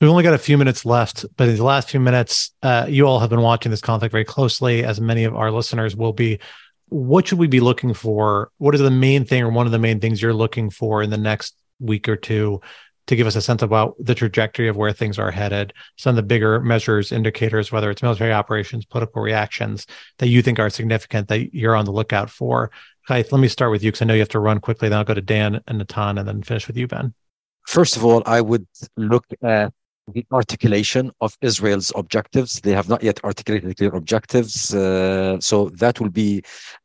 We've only got a few minutes left, but in the last few minutes, uh, you all have been watching this conflict very closely, as many of our listeners will be. What should we be looking for? What is the main thing, or one of the main things you're looking for in the next week or two to give us a sense about the trajectory of where things are headed, some of the bigger measures, indicators, whether it's military operations, political reactions that you think are significant that you're on the lookout for. Ghaith, let me start with you because I know you have to run quickly. Then I'll go to Dan and Natan and then finish with you, Ben. First of all, I would look at the articulation of Israel's objectives. They have not yet articulated clear objectives. Uh, so that will be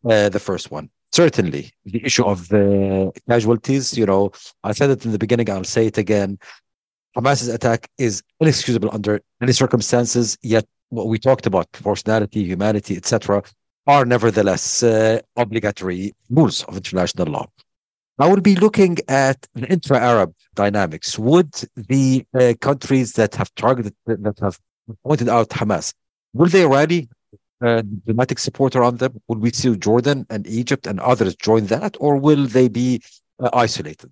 uh, the first one certainly the issue of the casualties, you know, I said it in the beginning, I'll say it again. Hamas's attack is inexcusable under any circumstances, yet what we talked about, proportionality, humanity, etc., are nevertheless uh, obligatory rules of international law. I will be looking at the intra-Arab dynamics. Would the uh, countries that have targeted, that have pointed out Hamas, will they rally uh, diplomatic support around them? Will we see Jordan and Egypt and others join that, or will they be uh, isolated?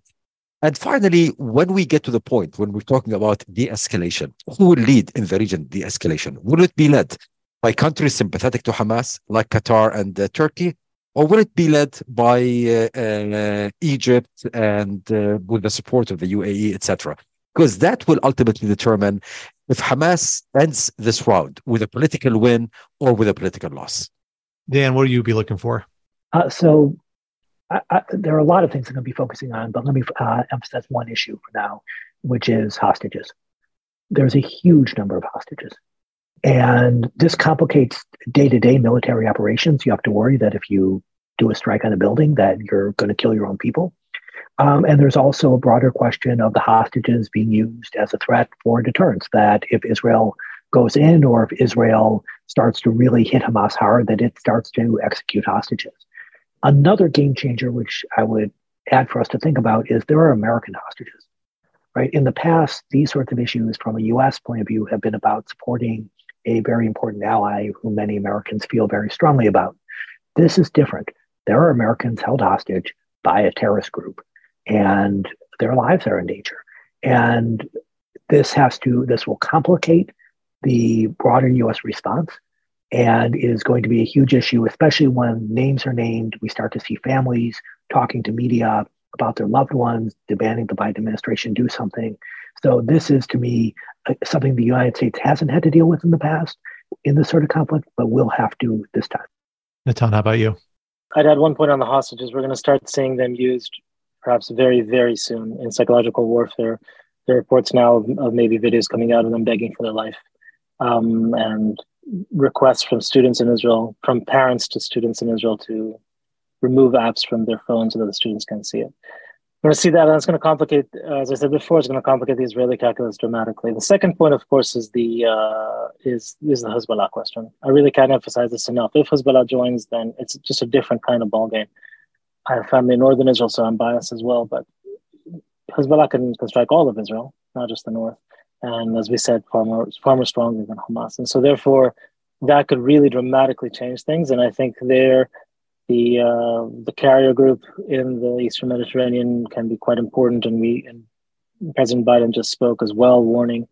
And finally, when we get to the point when we're talking about de escalation, who will lead in the region de escalation? Will it be led by countries sympathetic to Hamas, like Qatar and uh, Turkey, or will it be led by uh, uh, Egypt and uh, with the support of the UAE, etc.? Because that will ultimately determine if Hamas ends this round with a political win or with a political loss. Dan, what will you be looking for? Uh, so I, I, there are a lot of things I'm going to be focusing on, but let me uh, emphasize one issue for now, which is hostages. There's a huge number of hostages. And this complicates day to day military operations. You have to worry that if you do a strike on a building, that you're going to kill your own people. Um, and there's also a broader question of the hostages being used as a threat for deterrence, that if Israel goes in or if Israel starts to really hit Hamas hard, that it starts to execute hostages. Another game changer, which I would add for us to think about, is there are American hostages. Right? In the past, these sorts of issues from a US point of view have been about supporting a very important ally who many Americans feel very strongly about. This is different. There are Americans held hostage by a terrorist group and their lives are in danger. And this has to, this will complicate the broader US response and is going to be a huge issue, especially when names are named. We start to see families talking to media about their loved ones, demanding the Biden administration do something. So, this is to me something the United States hasn't had to deal with in the past. in this sort of conflict, but we'll have to this time. Natan, how about you? I'd add one point on the hostages. We're going to start seeing them used perhaps very, very soon in psychological warfare. There are reports now of, of maybe videos coming out of them begging for their life. Um, and requests from students in Israel, from parents to students in Israel to remove apps from their phones so that the students can see it. Going to see that, and it's going to complicate, uh, as I said before, it's going to complicate the Israeli calculus dramatically. The second point, of course, is the uh, is is the Hezbollah question. I really can't emphasize this enough. If Hezbollah joins, then it's just a different kind of ballgame. I have family in northern Israel, so I'm biased as well. But Hezbollah can, can strike all of Israel, not just the north and as we said, far more far more stronger than Hamas. And so therefore, that could really dramatically change things. And I think there, the uh, the carrier group in the Eastern Mediterranean can be quite important. And we and President Biden just spoke as well, warning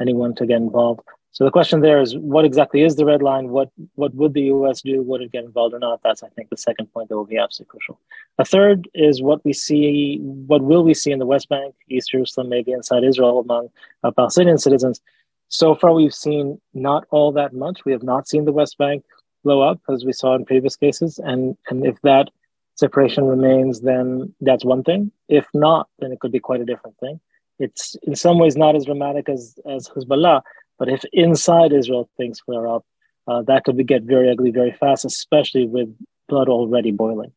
anyone to get involved. So the question there is, what exactly is the red line? What what would the U.S. do? Would it get involved or not? That's I think the second point that will be absolutely crucial. A third is what we see. What will we see in the West Bank, East Jerusalem, maybe inside Israel among uh, Palestinian citizens? So far, we've seen not all that much. We have not seen the West Bank blow up as we saw in previous cases, and and if that separation remains, then that's one thing. If not, then it could be quite a different thing. It's in some ways not as dramatic as as Hezbollah but if inside Israel things flare up, uh, that could be, get very ugly very fast, especially with blood already boiling.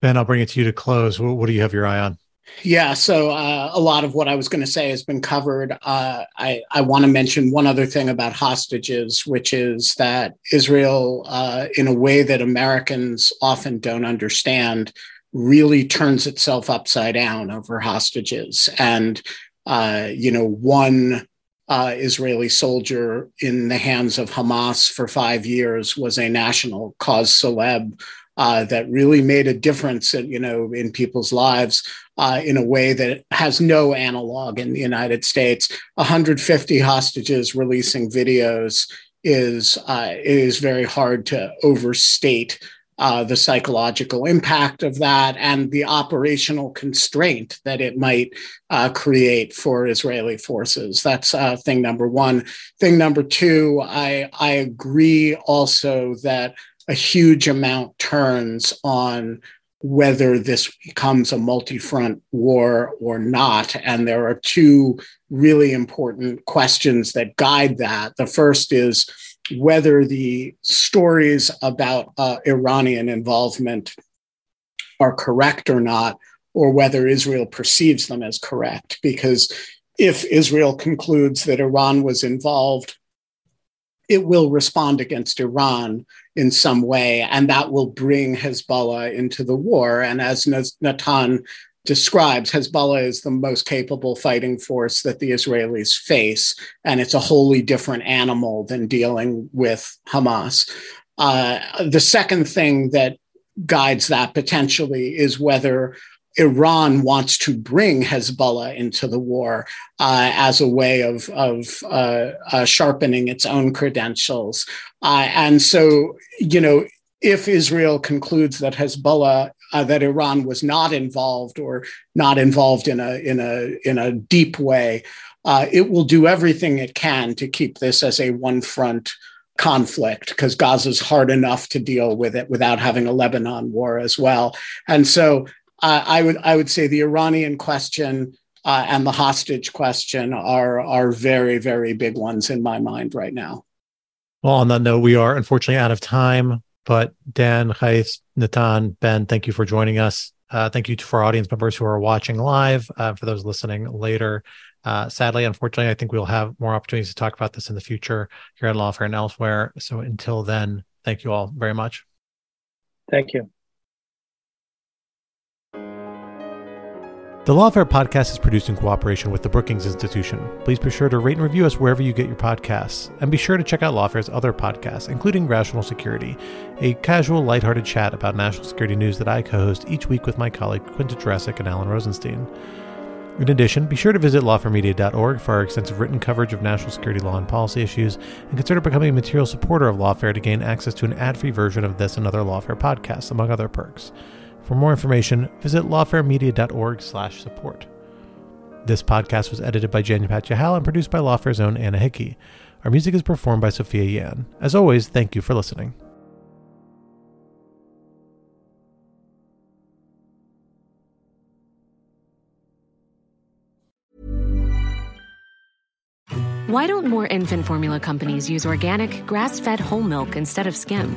Ben, I'll bring it to you to close. What, what do you have your eye on? Yeah, so uh, a lot of what I was going to say has been covered. Uh, I, I want to mention one other thing about hostages, which is that Israel, uh, in a way that Americans often don't understand, really turns itself upside down over hostages. And, uh, you know, one uh, Israeli soldier in the hands of Hamas for five years was a national cause celeb uh, that really made a difference, in, you know, in people's lives uh, in a way that has no analog in the United States. 150 hostages releasing videos is uh, is very hard to overstate uh, the psychological impact of that and the operational constraint that it might uh, create for Israeli forces. That's uh, thing number one. Thing number two, I, I agree also that a huge amount turns on whether this becomes a multi front war or not. And there are two really important questions that guide that. The first is, whether the stories about uh, Iranian involvement are correct or not, or whether Israel perceives them as correct. Because if Israel concludes that Iran was involved, it will respond against Iran in some way, and that will bring Hezbollah into the war. And as Natan describes, Hezbollah is the most capable fighting force that the Israelis face, and it's a wholly different animal than dealing with Hamas. Uh, the second thing that guides that potentially is whether Iran wants to bring Hezbollah into the war uh, as a way of, of uh, uh sharpening its own credentials. Uh, and so, you know, if Israel concludes that Hezbollah uh, that Iran was not involved or not involved in a in a in a deep way, it will do everything it can to keep this as a one front conflict because Gaza is hard enough to deal with it without having a Lebanon war as well. And so uh, I would I would say the Iranian question uh, and the hostage question are are very very big ones in my mind right now. Well, on that note, we are unfortunately out of time. But Dan, Ghaith, Natan, Ben, thank you for joining us. Uh, thank you for our audience members who are watching live. Uh, for those listening later, uh, sadly, unfortunately, I think we'll have more opportunities to talk about this in the future here at Lawfare and elsewhere. So until then, thank you all very much. Thank you. The Lawfare podcast is produced in cooperation with the Brookings Institution. Please be sure to rate and review us wherever you get your podcasts. And be sure to check out Lawfare's other podcasts, including Rational Security, a casual, lighthearted chat about national security news that I co host each week with my colleague Quinta Jurecic and Alan Rosenstein. In addition, be sure to visit lawfaremedia.org for our extensive written coverage of national security law and policy issues, and consider becoming a material supporter of Lawfare to gain access to an ad free version of this and other Lawfare podcasts, among other perks. For more information, visit lawfaremedia.org/support. This podcast was edited by Jen Patja Howell and produced by Lawfare's own Anna Hickey. Our music is performed by Sophia Yan. As always, thank you for listening. Why don't more infant formula companies use organic, grass fed whole milk instead of skim?